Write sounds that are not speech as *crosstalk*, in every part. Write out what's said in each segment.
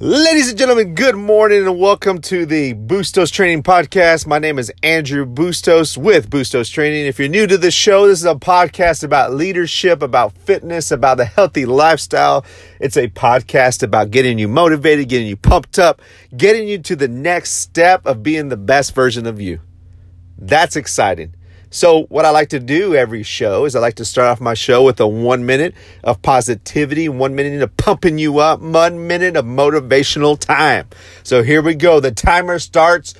Ladies and gentlemen, good morning and welcome to the Bustos Training Podcast. My name is Andrew Bustos with Bustos Training. If you're new to the show, this is a podcast about leadership, about fitness, about a healthy lifestyle. It's a podcast about getting you motivated, getting you pumped up, getting you to the next step of being the best version of you. That's exciting. So, what I like to do every show is I like to start off my show with a one minute of positivity, one minute of pumping you up, one minute of motivational time. So, here we go. The timer starts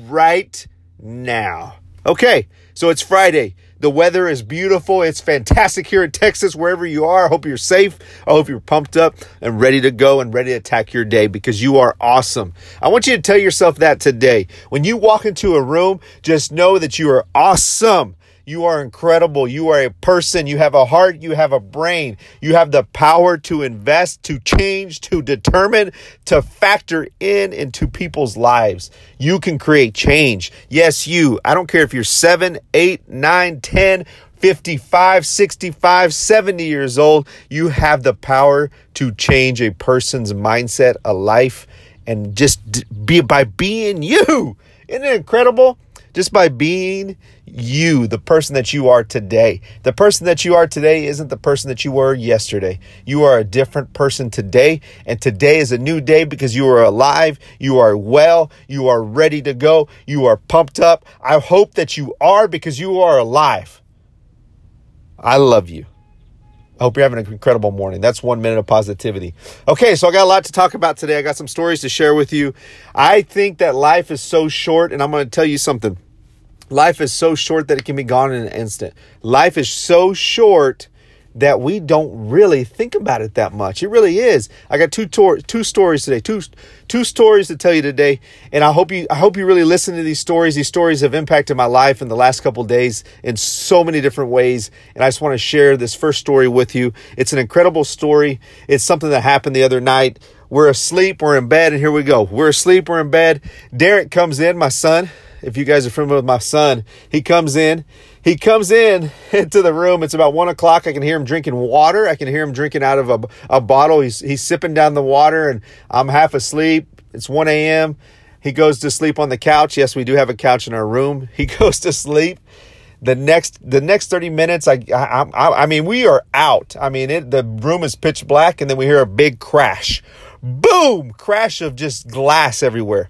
right now. Okay, so it's Friday. The weather is beautiful. It's fantastic here in Texas, wherever you are. I hope you're safe. I hope you're pumped up and ready to go and ready to attack your day because you are awesome. I want you to tell yourself that today. When you walk into a room, just know that you are awesome. You are incredible. You are a person. You have a heart. You have a brain. You have the power to invest, to change, to determine, to factor in into people's lives. You can create change. Yes, you. I don't care if you're seven, eight, nine, 10, 55, 65, 70 years old. You have the power to change a person's mindset, a life, and just be by being you. Isn't it incredible? just by being you, the person that you are today. The person that you are today isn't the person that you were yesterday. You are a different person today, and today is a new day because you are alive, you are well, you are ready to go, you are pumped up. I hope that you are because you are alive. I love you. I hope you're having an incredible morning. That's one minute of positivity. Okay, so I got a lot to talk about today. I got some stories to share with you. I think that life is so short, and I'm going to tell you something. Life is so short that it can be gone in an instant. Life is so short that we don't really think about it that much. It really is. I got two tor- two stories today. Two two stories to tell you today, and I hope you I hope you really listen to these stories. These stories have impacted my life in the last couple days in so many different ways, and I just want to share this first story with you. It's an incredible story. It's something that happened the other night. We're asleep, we're in bed, and here we go. We're asleep, we're in bed. Derek comes in, my son. If you guys are familiar with my son, he comes in he comes in *laughs* into the room. It's about one o'clock. I can hear him drinking water. I can hear him drinking out of a, a bottle. He's, he's sipping down the water, and I'm half asleep. It's 1 a.m. He goes to sleep on the couch. Yes, we do have a couch in our room. *laughs* He goes to sleep. The next the next 30 minutes, I I, I, I mean, we are out. I mean, it, the room is pitch black, and then we hear a big crash. Boom! Crash of just glass everywhere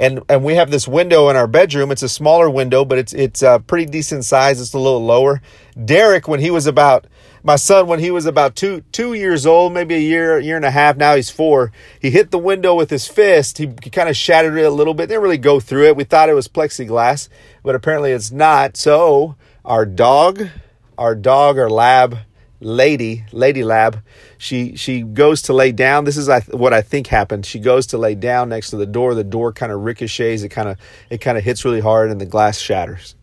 and and we have this window in our bedroom. It's a smaller window, but it's it's a pretty decent size. It's a little lower. Derek, when he was about my son, when he was about two two years old, maybe a year year and a half. Now he's four. He hit the window with his fist. He, he kind of shattered it a little bit. Didn't really go through it. We thought it was plexiglass, but apparently it's not. So our dog, our dog, our lab lady, Lady Lab, she she goes to lay down. This is what I think happened. She goes to lay down next to the door. The door kind of ricochets. It kind of it kind of hits really hard, and the glass shatters.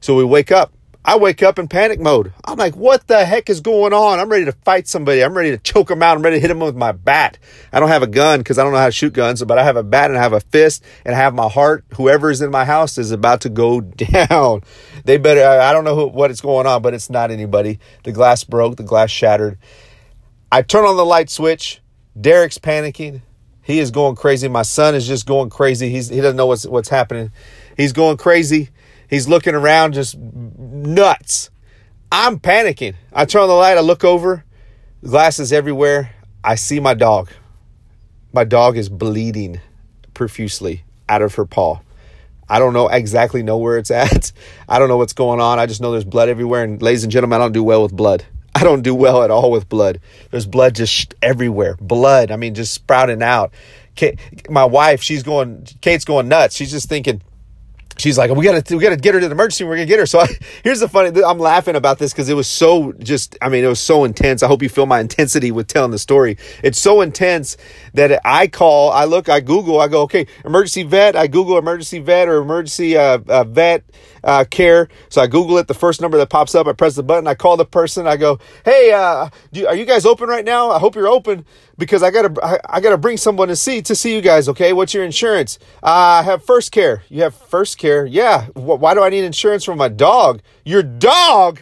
So we wake up. I wake up in panic mode. I'm like, what the heck is going on? I'm ready to fight somebody. I'm ready to choke them out. I'm ready to hit them with my bat. I don't have a gun because I don't know how to shoot guns, but I have a bat and I have a fist and I have my heart. Whoever is in my house is about to go *laughs* down. They better, I don't know who, what is going on, but it's not anybody. The glass broke, the glass shattered. I turn on the light switch. Derek's panicking. He is going crazy. My son is just going crazy. He's, he doesn't know what's, what's happening. He's going crazy. He's looking around just nuts. I'm panicking. I turn on the light, I look over, glasses everywhere. I see my dog. My dog is bleeding profusely out of her paw. I don't know exactly know where it's *laughs* at. I don't know what's going on. I just know there's blood everywhere. And ladies and gentlemen, I don't do well with blood. I don't do well at all with blood. There's blood just everywhere. Blood, I mean, just sprouting out. Kate, my wife, she's going, Kate's going nuts. She's just thinking, she's like, we gotta, we gotta get her to the emergency. We're gonna get her. So I, *laughs* here's the funny, I'm laughing about this because it was so just, I mean, it was so intense. I hope you feel my intensity with telling the story. It's so intense that I call, I look, I Google, I go, okay, emergency vet. I Google emergency vet or emergency uh, uh, vet uh, care. So I Google it. The first number that pops up, I press the button. I call the person. I go, hey, uh, you, are you guys open right now? I hope you're open because I gotta, I, I, gotta bring someone to see to see you guys. Okay, what's your insurance? Uh, I have first care. You have first care. Yeah. Why do I need insurance for my dog? Your dog.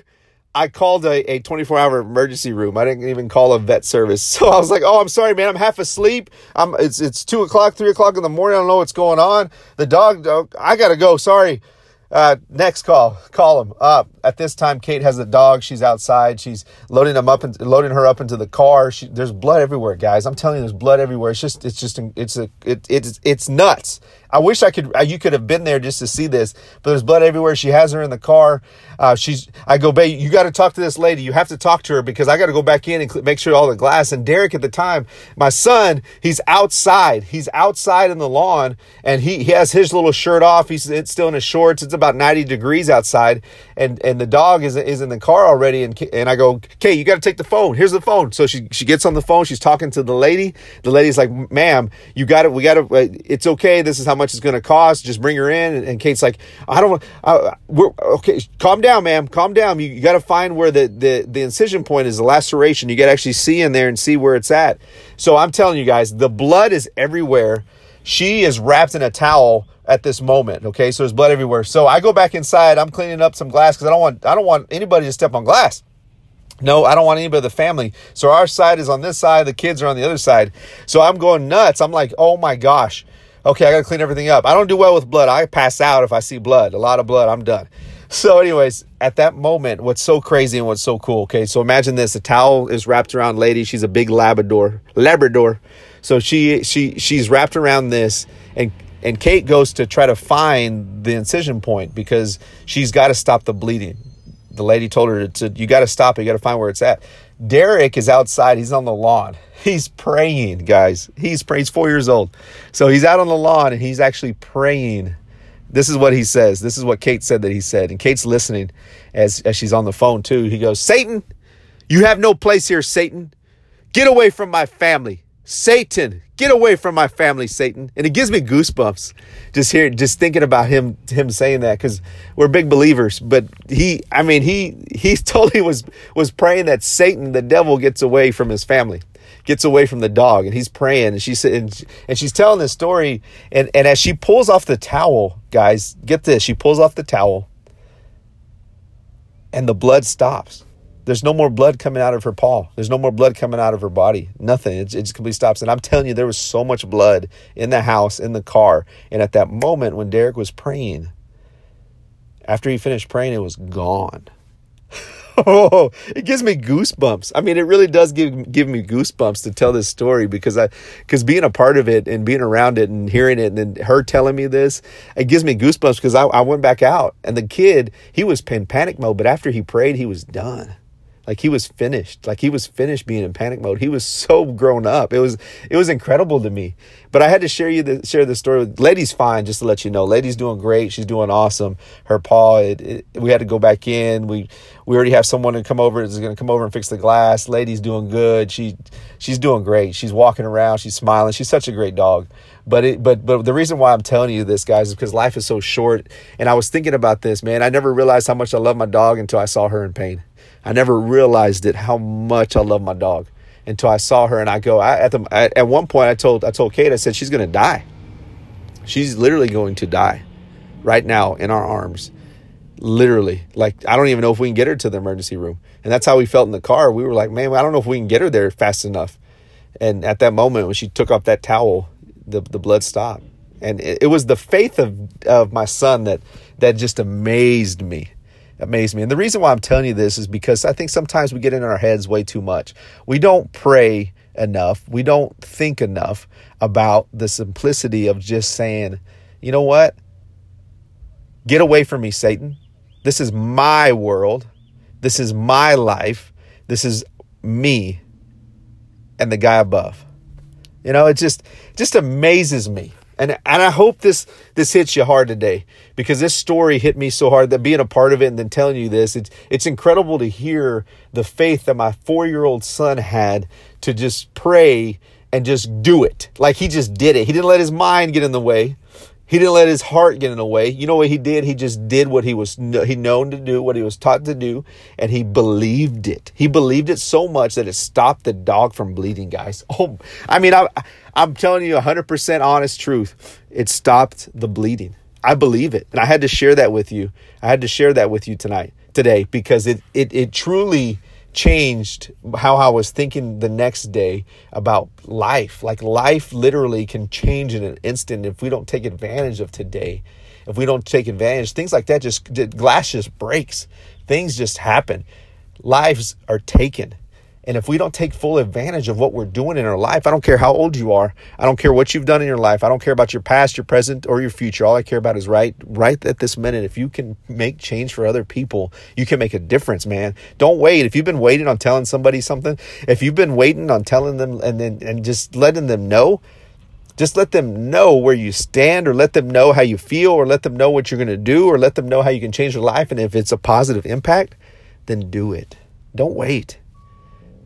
I called a, a 24 hour emergency room. I didn't even call a vet service. *laughs* So I was like, oh, I'm sorry, man. I'm half asleep. I'm, it's, it's two o'clock, three o'clock in the morning. I don't know what's going on. The dog, I got to go. Sorry. Uh, next call, call him up. At this time, Kate has the dog. She's outside. She's loading him up and loading her up into the car. She, there's blood everywhere, guys. I'm telling you, there's blood everywhere. It's just, it's just, it's a, it, it's, it's nuts. I wish I could, you could have been there just to see this, but there's blood everywhere. She has her in the car. Uh, she's, I go, babe, you got to talk to this lady. You have to talk to her because I got to go back in and make sure all the glass. And Derek at the time, my son, he's outside. He's outside in the lawn and he, he has his little shirt off. He's it's still in his shorts. It's about 90 degrees outside and, and the dog is, is in the car already. And, and I go, okay, you got to take the phone. Here's the phone. So she, she gets on the phone. She's talking to the lady. The lady's like, ma'am, you got it. We got to, uh, it's okay. This is how much much it's going to cost. Just bring her in. And, Kate's like, I don't uh, we're okay. Calm down, ma'am. Calm down. You, you got to find where the, the, the incision point is, the laceration. You got to actually see in there and see where it's at. So I'm telling you guys, the blood is everywhere. She is wrapped in a towel at this moment. Okay. So there's blood everywhere. So I go back inside. I'm cleaning up some glass because I don't want, I don't want anybody to step on glass. No, I don't want anybody of the family. So our side is on this side, the kids are on the other side. So I'm going nuts. I'm like, oh my gosh okay, I got to clean everything up. I don't do well with blood. I pass out if I see blood, a lot of blood, I'm done. So, anyways, at that moment, what's so crazy and what's so cool, okay? So imagine this: a towel is wrapped around lady. She's a big Labrador, Labrador. So she she she's wrapped around this, and and Kate goes to try to find the incision point because she's got to stop the bleeding. The lady told her to, you got to stop. You got to find where it's at. Derek is outside. He's on the lawn. *laughs* He's praying, guys. He's praying. He's four years old. So he's out on the lawn and he's actually praying. This is what he says. This is what Kate said that he said. And Kate's listening as, as she's on the phone too. He goes, Satan, you have no place here, Satan. Get away from my family. Satan, get away from my family, Satan. And it gives me goosebumps just here, just thinking about him, him saying that because we're big believers. But he, I mean, he, he *laughs* totally was, was praying that Satan, the devil, gets away from his family, gets away from the dog. And he's praying and she's, and, and she's telling this story. And, and as she pulls off the towel, guys, get this, she pulls off the towel and the blood stops there's no more blood coming out of her paw. There's no more blood coming out of her body. Nothing. It, it just completely stops. And I'm telling you, there was so much blood in the house, in the car. And at that moment when Derek was praying, after he finished praying, it was gone. *laughs* oh, it gives me goosebumps. I mean, it really does give give me goosebumps to tell this story because I because being a part of it and being around it and hearing it and then her telling me this, it gives me goosebumps because I, I went back out and the kid he was in panic mode, but after he prayed, he was done like he was finished. Like he was finished being in panic mode. He was so grown up. It was it was incredible to me. But i had to share you the share the story with lady's fine just to let you know. Lady's doing great. She's doing awesome. Her paw it, it, we had to go back in. We we already have someone to come over is going to come over and fix the glass. Lady's doing good. She she's doing great. She's walking around. She's smiling. She's such a great dog. But it but but the reason why i'm telling you this guys is because life is so short. And i was thinking about this man. I never realized how much i love my dog until i saw her in pain I never realized it how much I love my dog until I saw her and I go I, at the I, at one point I told I told Kate I said she's going to die. She's literally going to die right now in our arms. Literally. Like I don't even know if we can get her to the emergency room. And that's how we felt in the car. We were like, "Man, I don't know if we can get her there fast enough." And at that moment when she took off that towel, the the blood stopped. And it, it was the faith of of my son that that just amazed me amazed me. And the reason why I'm telling you this is because I think sometimes we get in our heads way too much. We don't pray enough. We don't think enough about the simplicity of just saying, you know what? Get away from me, Satan. This is my world. This is my life. This is me and the guy above. You know, it just just amazes me and and I hope this this hits you hard today because this story hit me so hard that being a part of it and then telling you this, it's it's incredible to hear the faith that my four year old son had to just pray and just do it. Like he just did it. He didn't let his mind get in the way. He didn't let his heart get in the way. You know what he did? He just did what he was he known to do, what he was taught to do, and he believed it. He believed it so much that it stopped the dog from bleeding, guys. Oh, I mean, I I'm telling you 100% honest truth. It stopped the bleeding. I believe it. And I had to share that with you. I had to share that with you tonight today because it it it truly changed how I was thinking the next day about life. Like life literally can change in an instant if we don't take advantage of today. If we don't take advantage, things like that just glass just breaks. Things just happen. Lives are taken. And if we don't take full advantage of what we're doing in our life, I don't care how old you are. I don't care what you've done in your life. I don't care about your past, your present, or your future. All I care about is right right at this minute. If you can make change for other people, you can make a difference, man. Don't wait. If you've been waiting on telling somebody something, if you've been waiting on telling them and then and just letting them know, just let them know where you stand or let them know how you feel or let them know what you're going to do or let them know how you can change their life and if it's a positive impact, then do it. Don't wait.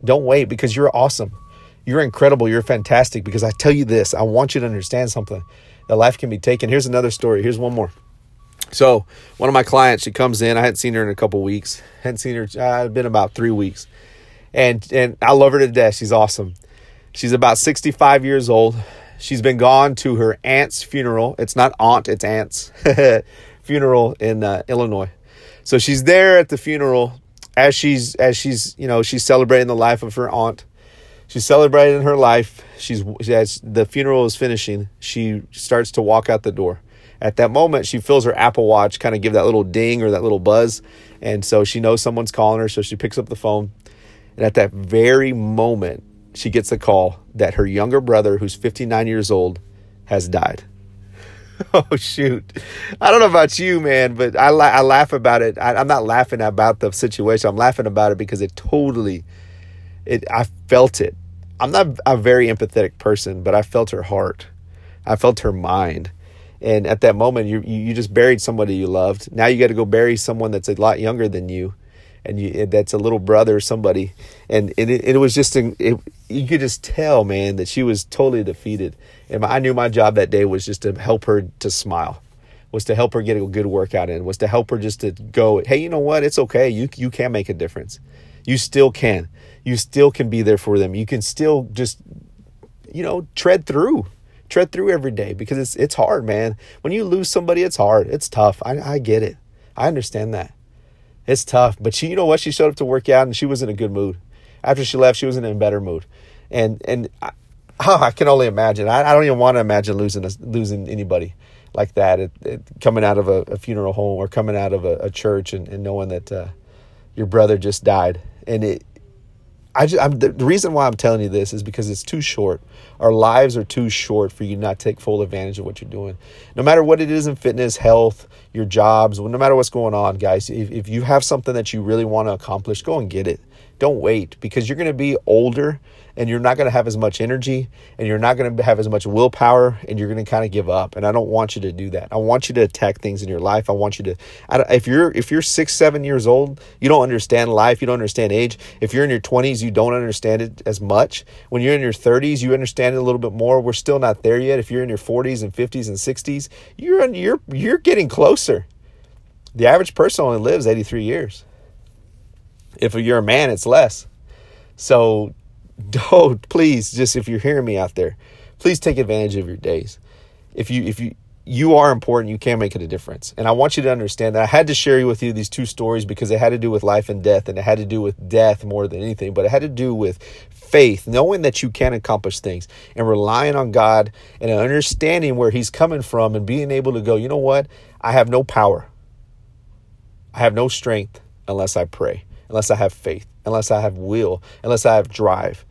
Don't wait because you're awesome. You're incredible. You're fantastic. Because I tell you this, I want you to understand something that life can be taken. Here's another story. Here's one more. So, one of my clients, she comes in. I hadn't seen her in a couple weeks. *laughs* Hadn't seen her. Uh, been about three weeks, and and I love her to death. She's awesome. She's about 65 years old. She's been gone to her aunt's funeral. It's not aunt, it's aunt's *laughs* funeral in uh, Illinois. So she's there at the funeral as she's as she's you know she's celebrating the life of her aunt. She's celebrating her life. She's as the funeral is finishing she starts to walk out the door. At that moment she feels her apple watch kind of give that little ding or that little buzz. And so she knows someone's calling her so she picks up the phone. And at that very moment she gets a call that her younger brother who's 59 years old has died *laughs* oh shoot. I don't know about you man but i, la- I laugh about it. I, i'm not laughing about the situation. I'm laughing about it because it totally it i felt it. I'm not a very empathetic person but i felt her heart. I felt her mind. And at that moment you you just buried somebody you loved. Now you got to go bury someone that's a lot younger than you and you that's a little brother or somebody. And and it, it, was just it, you could just tell man that she was totally defeated. And I knew my job that day was just to help her to smile was to help her get a good workout in was to help her just to go hey you know what? It's okay. You you can make a difference. You still can. You still can be there for them. You can still just you know tread through tread through every day because it's it's hard man. When you lose somebody it's hard. It's tough. I, I get it. I understand that it's tough. But she, you know what? She showed up to work out and she was in a good mood. After she left, she was in a better mood. And and I, oh, *laughs* I can only imagine. I, I don't even want to imagine losing a, losing anybody like that. It, it, coming out of a, a, funeral home or coming out of a, a church and, and, knowing that uh, your brother just died. And it, I just, I'm, the, reason why I'm telling you this is because it's too short. Our lives are too short for you to not take full advantage of what you're doing. No matter what it is in fitness, health, your jobs, no matter what's going on, guys, if, if you have something that you really want to accomplish, go and get it. Don't wait because you're going to be older and you're not going to have as much energy and you're not going to have as much willpower and you're going to kind of give up. And i don't want you to do that. I want you to attack things in your life. I want you to if you're if you're six seven years old you don't understand life you don't understand age. If you're in your 20s you don't understand it as much. When you're in your 30s you understand it a little bit more. We're still not there yet. If you're in your 40s and 50s and 60s you're you're you're getting closer. The average person only lives 83 years if you're a man it's less so *laughs* don't please just if you're hearing me out there, please take advantage of your days. If you if you you are important, you can make it a difference. And I want you to understand that I had to share with you these two stories because it had to do with life and death and it had to do with death more than anything, but it had to do with faith, knowing that you can accomplish things and relying on God and understanding where he's coming from and being able to go, you know what? I have no power. I have no strength unless I pray, unless I have faith, unless I have will, unless I have drive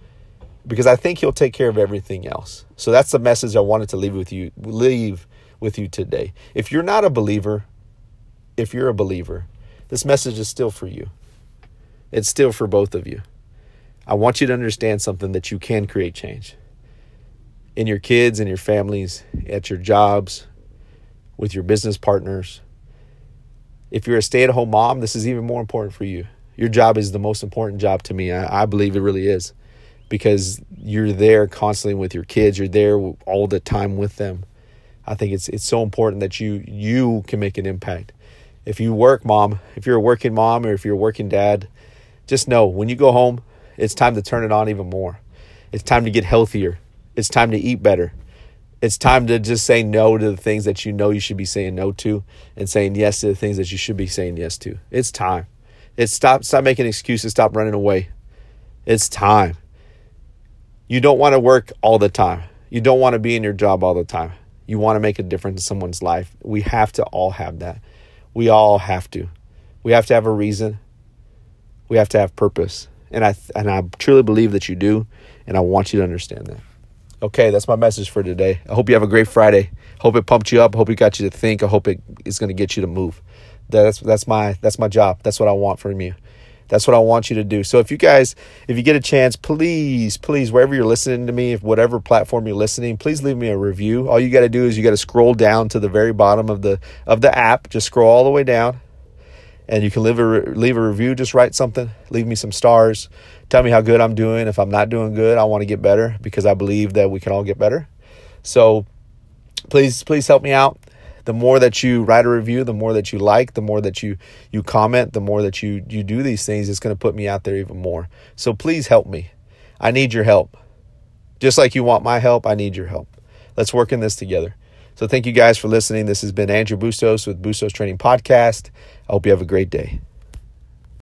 because I think he'll take care of everything else. So that's the message I wanted to leave with you leave with you today. If you're not a believer, if you're a believer, this message is still for you. It's still for both of you. I want you to understand something that you can create change in your kids, in your families, at your jobs, with your business partners. If you're a stay at home mom, this is even more important for you. Your job is the most important job to me. I, I believe it really is because you're there constantly with your kids. You're there all the time with them. I think it's it's so important that you you can make an impact. If you work mom if you're a working mom or if you're a working dad just know when you go home it's time to turn it on even more. It's time to get healthier. It's time to eat better. It's time to just say no to the things that you know you should be saying no to and saying yes to the things that you should be saying yes to. It's time It's stop stop making excuses, stop running away. It's time. You don't want to work all the time. You don't want to be in your job all the time. You want to make a difference in someone's life. We have to all have that. We all have to. We have to have a reason. We have to have purpose. And I and I truly believe that you do, and I want you to understand that. Okay, that's my message for today. I hope you have a great Friday. Hope it pumped you up. Hope it got you to think. I hope it is going to get you to move. That's that's my that's my job. That's what I want from you. That's what I want you to do. So if you guys, if you get a chance, please, please, wherever you're listening to me, if whatever platform you're listening, please leave me a review. All you got to do is you got to scroll down to the very bottom of the of the app. Just scroll all the way down, and you can leave a leave a review. Just write something. Leave me some stars. Tell me how good I'm doing. If I'm not doing good, I want to get better because I believe that we can all get better. So please, please help me out the more that you write a review, the more that you like, the more that you you comment, the more that you you do these things, it's going to put me out there even more. So please help me. I need your help. Just like you want my help, I need your help. Let's work in this together. So thank you guys for listening. This has been Andrew Bustos with Bustos Training Podcast. I hope you have a great day.